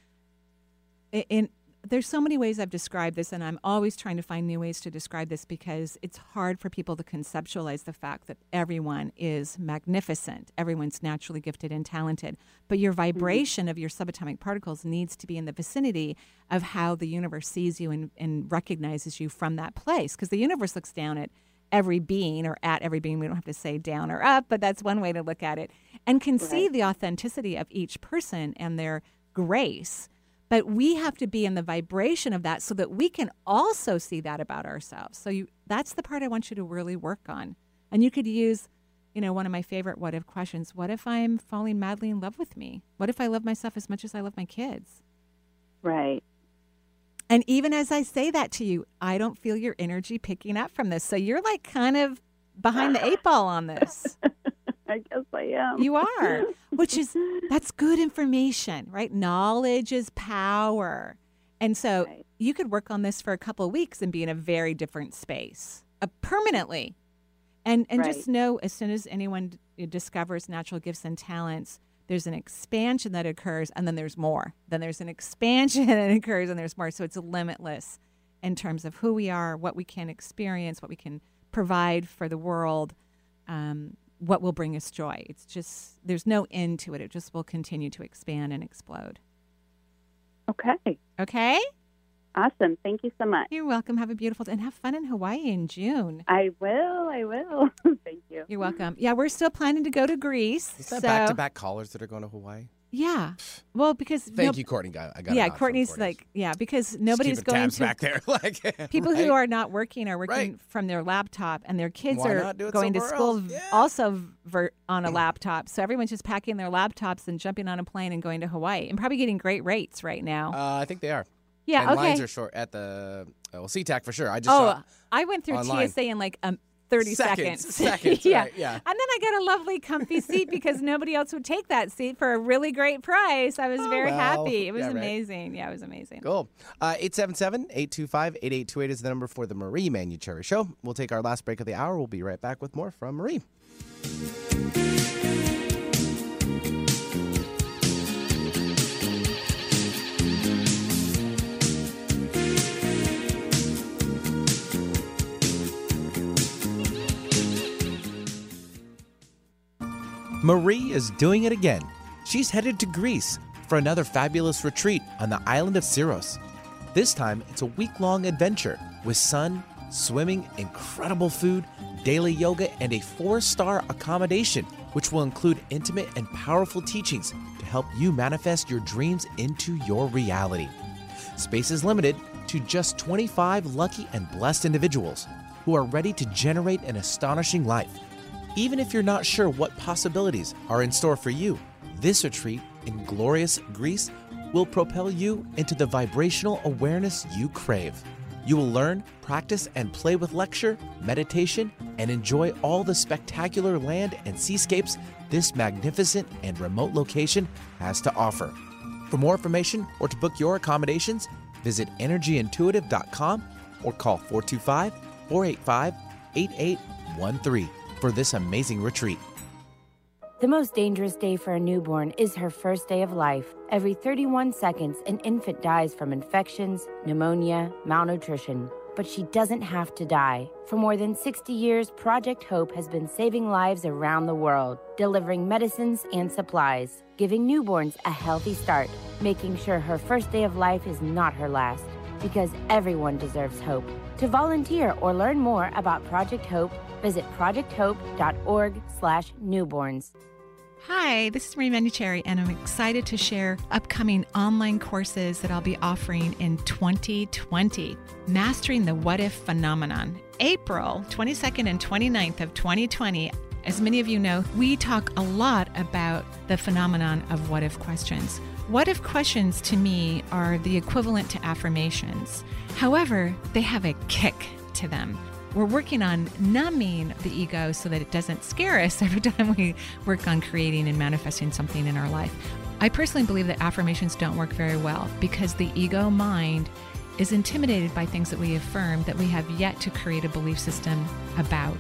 in there's so many ways I've described this, and I'm always trying to find new ways to describe this because it's hard for people to conceptualize the fact that everyone is magnificent. Everyone's naturally gifted and talented. But your mm-hmm. vibration of your subatomic particles needs to be in the vicinity of how the universe sees you and, and recognizes you from that place. Because the universe looks down at every being or at every being. We don't have to say down or up, but that's one way to look at it and can see the authenticity of each person and their grace. But we have to be in the vibration of that so that we can also see that about ourselves. So you that's the part I want you to really work on. And you could use, you know, one of my favorite what if questions. What if I'm falling madly in love with me? What if I love myself as much as I love my kids? Right. And even as I say that to you, I don't feel your energy picking up from this. So you're like kind of behind the eight ball on this. I guess I am. You are, which is that's good information, right? Knowledge is power. And so Right. you could work on this for a couple of weeks and be in a very different space uh, permanently. And and just know as soon as anyone d- discovers natural gifts and talents, there's an expansion that occurs and then there's more. Then there's an expansion that occurs and there's more. So it's limitless in terms of who we are, what we can experience, what we can provide for the world. Um, what will bring us joy. It's just, there's no end to it. It just will continue to expand and explode. Okay. Okay? Awesome. Thank you so much. You're welcome. Have a beautiful day and have fun in Hawaii in June. I will. I will. Thank you. You're welcome. Yeah, we're still planning to go to Greece. Is that so, back to back callers that are going to Hawaii? Yeah. Well, because Thank no- you, Courtney. I I got a yeah, nod from Courtney's Courtney. like yeah, because nobody's keeping going tabs to back there. like people right? who are not working are working Right. from their laptop and their kids Why are not do it going to somewhere school else? v- Yeah. also ver- on a laptop so everyone's just packing their laptops and jumping on a plane and going to hawaii and probably getting great rates right now Uh, I think they are. yeah and okay lines are short at the uh, well SeaTac for sure. I just oh saw i went through online. tsa in like um, 30 Seconds, seconds. seconds, yeah. right, yeah. And then I got a lovely, comfy seat because nobody else would take that seat for a really great price. I was very well. happy. It was Yeah, right. amazing. Yeah, it was amazing. Cool. Uh, 877-825-8828 is the number for the Marie Manuchehri Show. We'll take our last break of the hour. We'll be right back with more from Marie. Marie is doing it again. She's headed to Greece for another fabulous retreat on the island of Syros. This time, it's a week long adventure with sun, swimming, incredible food, daily yoga, and a four star accommodation, which will include intimate and powerful teachings to help you manifest your dreams into your reality. Space is limited to just 25 lucky and blessed individuals who are ready to generate an astonishing life. Even if you're not sure what possibilities are in store for you, this retreat in glorious Greece will propel you into the vibrational awareness you crave. You will learn, practice, and play with lecture, meditation, and enjoy all the spectacular land and seascapes this magnificent and remote location has to offer. For more information or to book your accommodations, visit energyintuitive.com or call 425 485 8813 for this amazing retreat. The most dangerous day for a newborn is her first day of life. Every 31 seconds, an infant dies from infections, pneumonia, malnutrition. But she doesn't have to die. For more than 60 years, Project Hope has been saving lives around the world, delivering medicines and supplies, giving newborns a healthy start, making sure her first day of life is not her last. Because everyone deserves hope. To volunteer or learn more about Project Hope, visit projecthope.org/newborns. Hi, this is Marie Manuchehri, and I'm excited to share upcoming online courses that I'll be offering in 2020. Mastering the What If Phenomenon. April 22nd and 29th of 2020. As many of you know, we talk a lot about the phenomenon of what if questions. What if questions to me are the equivalent to affirmations. However, they have a kick to them. We're working on numbing the ego so that it doesn't scare us every time we work on creating and manifesting something in our life. I personally believe that affirmations don't work very well because the ego mind is intimidated by things that we affirm that we have yet to create a belief system about.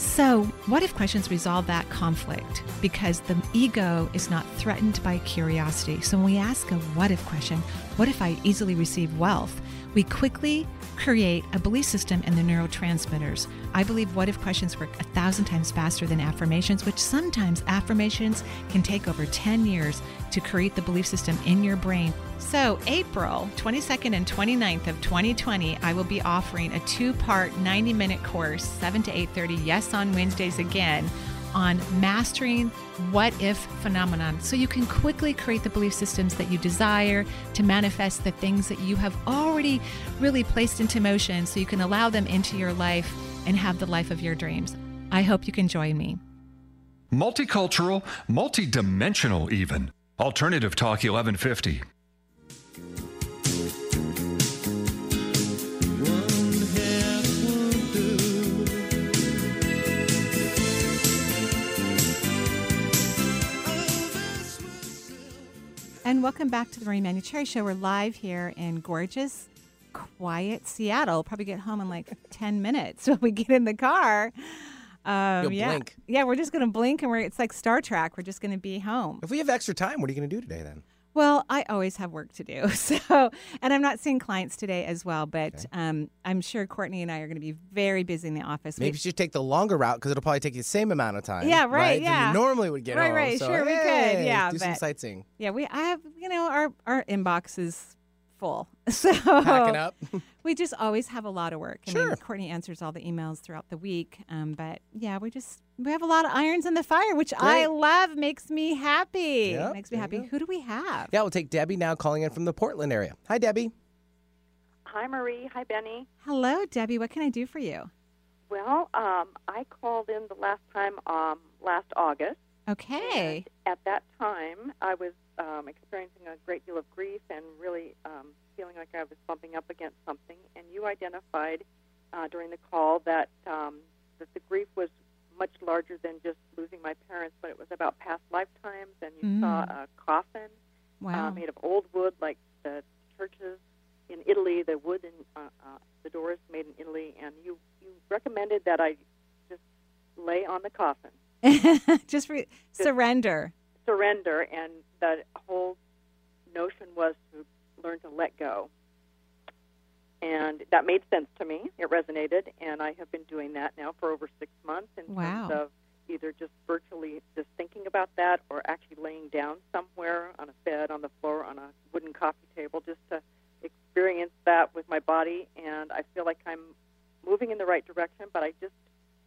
So, what if questions resolve that conflict? Because the ego is not threatened by curiosity. So, when we ask a what if question, what if I easily receive wealth? We quickly create a belief system in the neurotransmitters. I believe what if questions work a thousand times faster than affirmations, which sometimes affirmations can take over 10 years to create the belief system in your brain. So, April 22nd and 29th of 2020, I will be offering a two-part 90-minute course, 7 to 8:30, yes on Wednesdays again, on mastering what if phenomenon so you can quickly create the belief systems that you desire to manifest the things that you have already really placed into motion so you can allow them into your life and have the life of your dreams. I hope you can join me. Multicultural, multidimensional, even. Alternative Talk 1150. And welcome back to the Marie Manuchehri Show. We're live here in gorgeous, quiet Seattle. Probably get home in like 10 minutes when we get in the car. Um, yeah. blink. Yeah, we're just going to blink and we're, it's like Star Trek. We're just going to be home. If we have extra time, what are you going to do today then? Well, I always have work to do. So, and I'm not seeing clients today as well, but um, I'm sure Courtney and I are going to be very busy in the office. Maybe We- you should take the longer route because it'll probably take you the same amount of time. Yeah, right, than yeah. you normally would get right, home. right, So, sure, we could, yeah, do some sightseeing. Yeah, we I have you know our our inbox is full, so Packing up. we just always have a lot of work. I Sure. mean, Courtney answers all the emails throughout the week, um, but yeah, we just we have a lot of irons in the fire, which I love. Makes me happy. Yep, Makes me happy. Who do we have? Yeah, we'll take Debbie now calling in from the Portland area. Hi, Debbie. Hi, Marie. Hi, Benny. Hello, Debbie. What can I do for you? Well, um, I called in the last time um, last August. Okay. At that time, I was um, experiencing a great deal of grief and really um, feeling like I was bumping up against something. And you identified uh, during the call that um, that the grief was much larger than just losing my parents, but it was about past lifetimes. And you saw Mm. a coffin Wow. uh, made of old wood, like the churches in Italy. The wood and uh, uh, the doors made in Italy, and you you recommended that I just lay on the coffin, just re- surrender. surrender, and the whole notion was to learn to let go. And that made sense to me. It resonated, and I have been doing that now for over six months in Wow. terms of either just virtually just thinking about that or actually laying down somewhere on a bed, on the floor, on a wooden coffee table, just to experience that with my body. And I feel like I'm moving in the right direction, but I just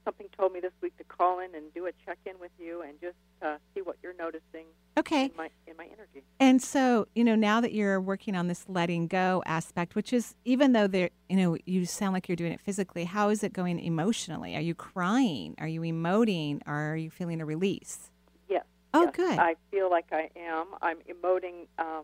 something told me this week to call in and do a check in with you and just uh, see what you're noticing Okay. in my in my energy. And so, you know, now that you're working on this letting go aspect, which is even though there, you know, you sound like you're doing it physically, how is it going emotionally? Are you crying? Are you emoting? Are you feeling a release? Yes. Oh, yes. good. I feel like I am. I'm emoting um,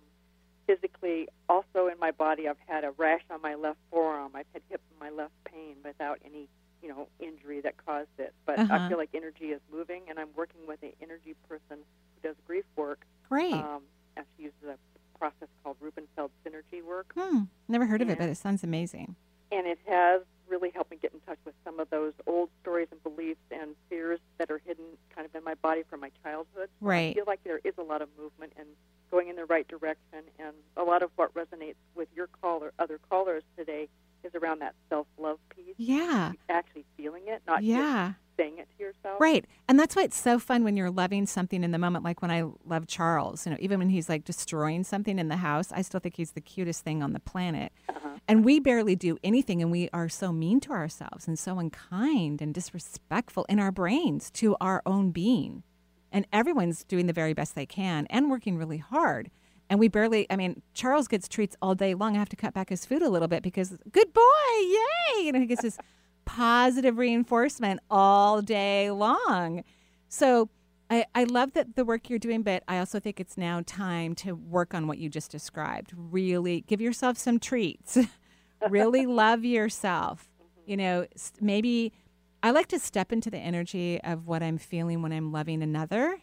physically. Also in my body, I've had a rash on my left forearm. I've had hip and my left pain without any, you know, injury that caused it. But Uh-huh. I feel like energy is moving, and I'm working with an energy person who does grief work. Great. Um, and she uses a process called Rubenfeld synergy work. Hmm. Never heard of it, but it sounds amazing. and it has really helped me get in touch with some of those old stories and beliefs and fears that are hidden kind of in my body from my childhood. So I Right. feel like there is a lot of movement and going in the right direction, and a lot of what resonates with your caller, other callers today, is around that self-love piece. Yeah. actually feeling it, not Yeah. just saying it to yourself. Right. And that's why it's so fun when you're loving something in the moment. Like when I love Charles, you know, even when he's like destroying something in the house, I still think he's the cutest thing on the planet. Uh-huh. And we barely do anything. And we are so mean to ourselves and so unkind and disrespectful in our brains to our own being. And everyone's doing the very best they can and working really hard. And we barely, I mean, Charles gets treats all day long. I have to cut back his food a little bit because, good boy, yay. You know, he gets this positive reinforcement all day long. So I, I love that the work you're doing, but I also think it's now time to work on what you just described. Really give yourself some treats. really love yourself. Mm-hmm. You know, maybe I like to step into the energy of what I'm feeling when I'm loving another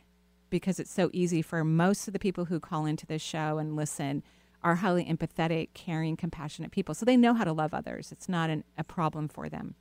because it's so easy for most of the people who call into this show and listen are highly empathetic, caring, compassionate people. So they know how to love others. It's not an, a problem for them.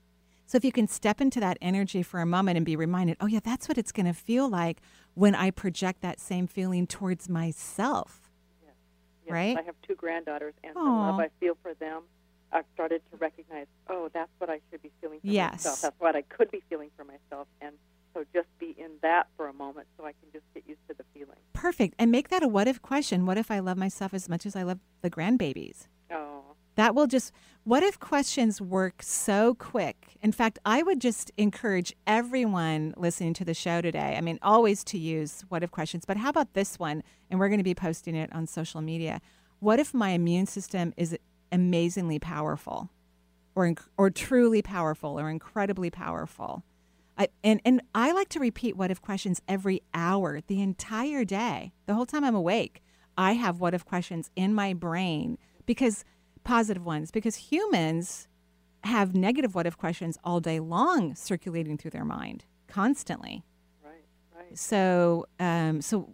So if you can step into that energy for a moment and be reminded, oh, yeah, that's what it's going to feel like when I project that same feeling towards myself. Yes, Right? I have two granddaughters, and the Aw. love I feel for them, I've started to recognize, oh, that's what I should be feeling for Yes. myself. That's what I could be feeling for myself. And so just be in that for a moment so I can just get used to the feeling. Perfect. And make that a what if question. What if I love myself as much as I love the grandbabies? Oh, That will just, what if questions work so quick? In fact, I would just encourage everyone listening to the show today, I mean, always to use what if questions, but how about this one? And we're going to be posting it on social media. What if my immune system is amazingly powerful or, or truly powerful or incredibly powerful? I, and, and I like to repeat what if questions every hour, the entire day, the whole time I'm awake. I have what if questions in my brain because positive ones, because humans have negative what if questions all day long circulating through their mind constantly. right, right. So, um, so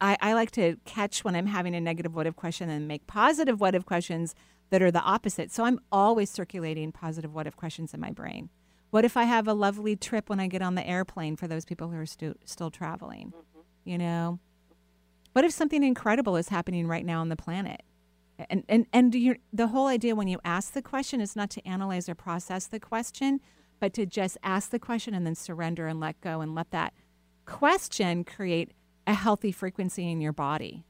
I, I like to catch when I'm having a negative what if question and make positive what if questions that are the opposite. So I'm always circulating positive what if questions in my brain. What if I have a lovely trip when I get on the airplane for those people who are stu- still traveling? Mm-hmm. You know, what if something incredible is happening right now on the planet? And and and you the whole idea when you ask the question is not to analyze or process the question, but to just ask the question and then surrender and let go and let that question create a healthy frequency in your body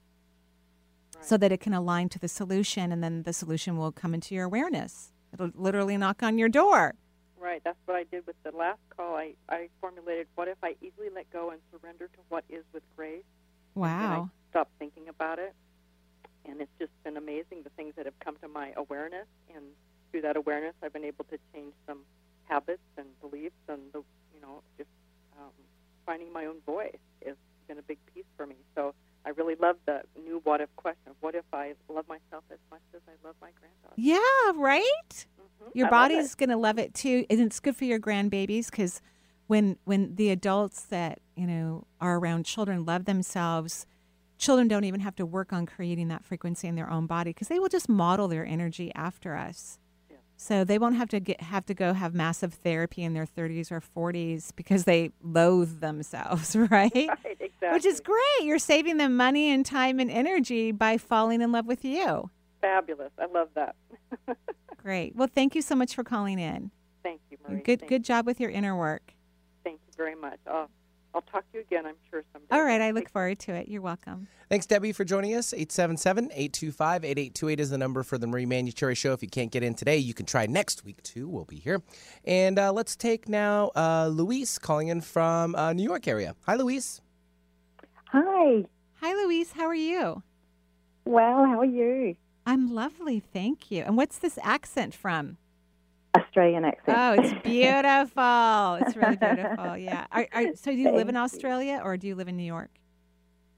so that it can align to the solution and then the solution will come into your awareness. It'll literally knock on your door. Right, that's what I did with the last call. I, I formulated, what if I easily let go and surrender to what is with grace? And I Wow. stop thinking about it. And it's just been amazing the things that have come to my awareness. And through that awareness, I've been able to change some habits and beliefs. And, the, you know, just um, finding my own voice has been a big piece for me. So I really love the new what if question. What if I love myself as much as I love my granddaughter? Yeah, right? Mm-hmm. Your I body's going to love it too. And it's good for your grandbabies because when when the adults that you know are around children love themselves children don't even have to work on creating that frequency in their own body because they will just model their energy after us so they won't have to get have to go have massive therapy in their 30s or 40s because they loathe themselves right, Right, exactly. which is great you're saving them money and time and energy by falling in love with you Fabulous. I love that. great well thank you so much for calling in Thank you, Marie. good Thank good job with your inner work Thank you very much. I'll, I'll talk to you again, I'm sure, someday. all right i look forward to it you're welcome Thanks, Debbie, for joining us. 877 825 8828 is the number for the Marie Manuchehri Show. If you can't get in today, you can try next week, too. We'll be here. And uh, let's take now uh, Luis calling in from uh, New York area. Hi, Luis. Hi. Hi, Louise. How are you? Well, how are you? I'm lovely, thank you. And what's this accent from? Australian accent. Oh, it's beautiful. it's really beautiful. Yeah. Are, are, so, do you live in Australia or do you live in New York?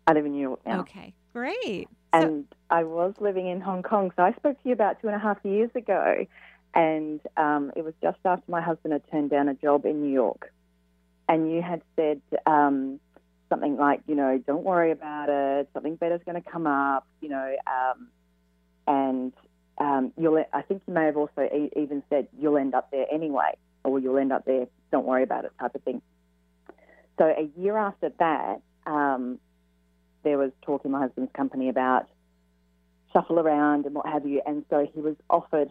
I live in New York now. Okay, great. And I was living in Hong Kong. So I spoke to you about two and a half years ago. And um, it was just after my husband had turned down a job in New York. And you had said um, something like, you know, don't worry about it. Something better's going to come up, you know. Um, and um, you'll, I think you may have also e- even said you'll end up there anyway, or you'll end up there, don't worry about it type of thing. So a year after that, um, there was talk in my husband's company about shuffle around and what have you. And so he was offered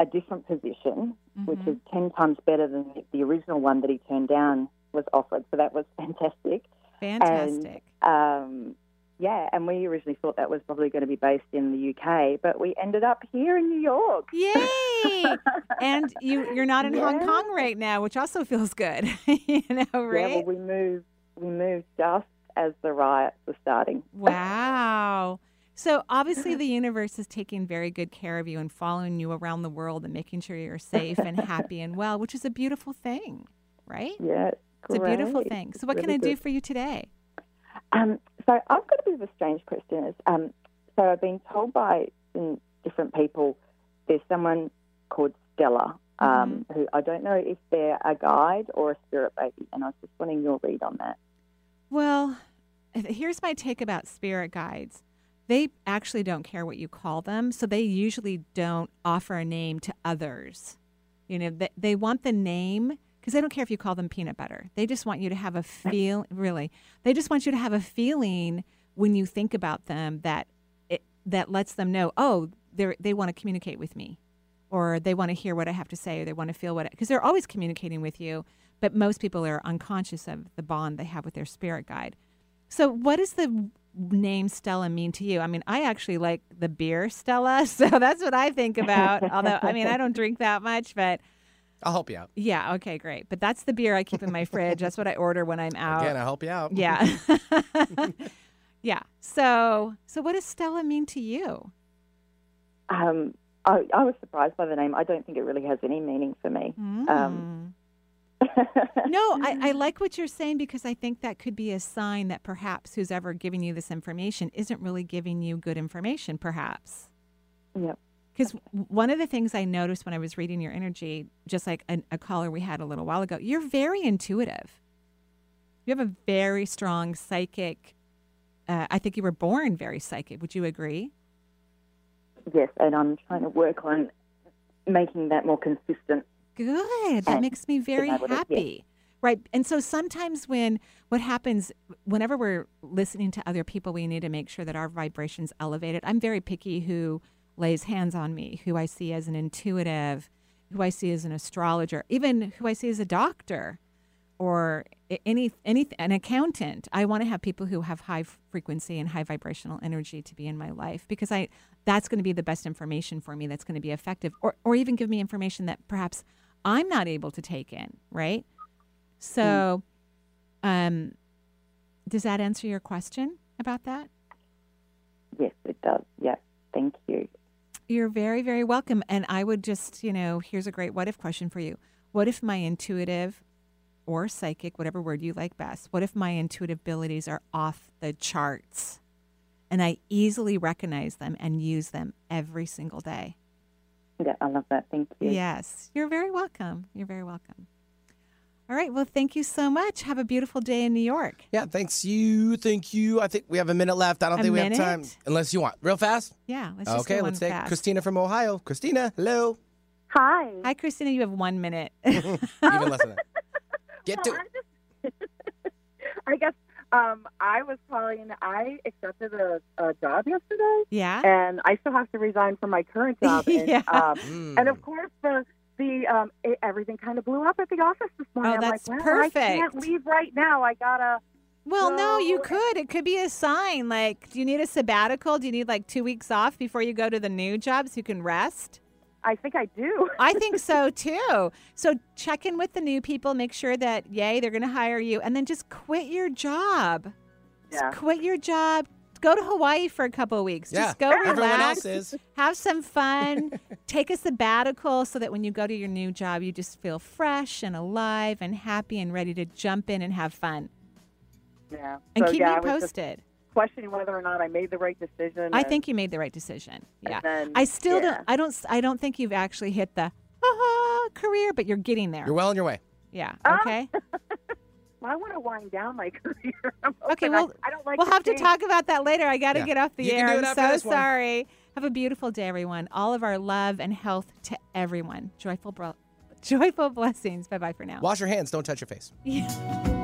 a different position, which is 10 times better than the original one that he turned down was offered. So that was fantastic. Fantastic. And, um, yeah, and we originally thought that was probably going to be based in the UK, but we ended up here in New York. Yay! and you, you're not in Hong Kong right now, which also feels good. you know, Yeah, right? well, we moved. We moved just as the riots were starting. Wow. So obviously the universe is taking very good care of you and following you around the world and making sure you're safe and happy and well, which is a beautiful thing, right? Yeah, It's a beautiful thing. So It's what can really I do good. for you today? Um, so I've got a bit of a strange question. Is, um, so I've been told by different people there's someone called Stella, um, who I don't know if they're a guide or a spirit baby, and I was just wanting your read on that. Well, here's my take about spirit guides. They actually don't care what you call them, so they usually don't offer a name to others. You know, they, they want the name because they don't care if you call them peanut butter. They just want you to have a feel, really. They just want you to have a feeling when you think about them that it, that lets them know, oh, they they want to communicate with me or they want to hear what I have to say, or they want to feel what, because they're always communicating with you, but most people are unconscious of the bond they have with their spirit guide. So, what does the name Stella mean to you? I mean, I actually like the beer Stella, so that's what I think about. Although, I mean, I don't drink that much, but I'll help you out. yeah, okay, great. But that's the beer I keep in my fridge. That's what I order when I'm out. Again, I'll help you out. Yeah. yeah. So, so what does Stella mean to you? Um, I, I was surprised by the name. I don't think it really has any meaning for me. Mm. Um, no, I, I like what you're saying because I think that could be a sign that perhaps who's ever giving you this information isn't really giving you good information, perhaps. Yep. Because one of the things I noticed when I was reading your energy, just like a, a caller we had a little while ago, you're very intuitive. You have a very strong psychic. Uh, I think you were born very psychic. Would you agree? yes, and I'm trying to work on making that more consistent. Good. That makes me very able to- yeah. happy. Right. And so sometimes when what happens whenever we're listening to other people, we need to make sure that our vibrations elevated. I'm very picky who lays hands on me, who I see as an intuitive, who I see as an astrologer, even who I see as a doctor or any any an accountant. I want to have people who have high frequency and high vibrational energy to be in my life because I that's going to be the best information for me that's going to be effective or or even give me information that perhaps I'm not able to take in, right? So um does that answer your question about that? Yes, it does. Yeah, thank you. You're very, very welcome. And I would just, you know, here's a great what if question for you. What if my intuitive or psychic, whatever word you like best, what if my intuitive abilities are off the charts and I easily recognize them and use them every single day? Yeah, I love that. Thank you. Yes, you're very welcome. You're very welcome. All right. Well, thank you so much. Have a beautiful day in New York. Yeah, thanks you. Thank you. I think we have a minute left. I don't A think we have time. Unless you want. Real fast? Yeah. Let's just okay, let's take fast. Christina from Ohio. Christina, hello. Hi. Hi, Christina. You have one minute. Even less than that. Get to Well, I'm just- I guess um, I was calling. I accepted a, a job yesterday. Yeah. And I still have to resign from my current job. And, Yeah. um, Mm. and of course, the the um, it, everything kind of blew up at the office this morning. Oh, I'm that's like, well, I can't leave right now. I gotta. Well, no, you could. It could be a sign. Like, do you need a sabbatical? Do you need like two weeks off before you go to the new job so you can rest? I think I do. I think so too. So check in with the new people, make sure that, yay, they're going to hire you, and then just quit your job. Just Yeah. quit your job. Go to Hawaii for a couple of weeks. Yeah, Just go everyone relax. else is. Have some fun. Take a sabbatical so that when you go to your new job, you just feel fresh and alive and happy and ready to jump in and have fun. Yeah. And So, keep yeah, me I was just posted. questioning whether or not I made the right decision. I and- think you made the right decision. Yeah. then, I still yeah. don't I don't I don't think you've actually hit the career, but you're getting there. You're well on your way. Yeah. Ah. Okay. Well, I want to wind down my career. I'm Okay, well, I, I don't like we'll have to talk about that later. I got to Yeah. get off the You air. I'm so sorry. Have a beautiful day, everyone. All of our love and health to everyone. Joyful, bro- joyful blessings. Bye bye for now. Wash your hands. Don't touch your face. Yeah.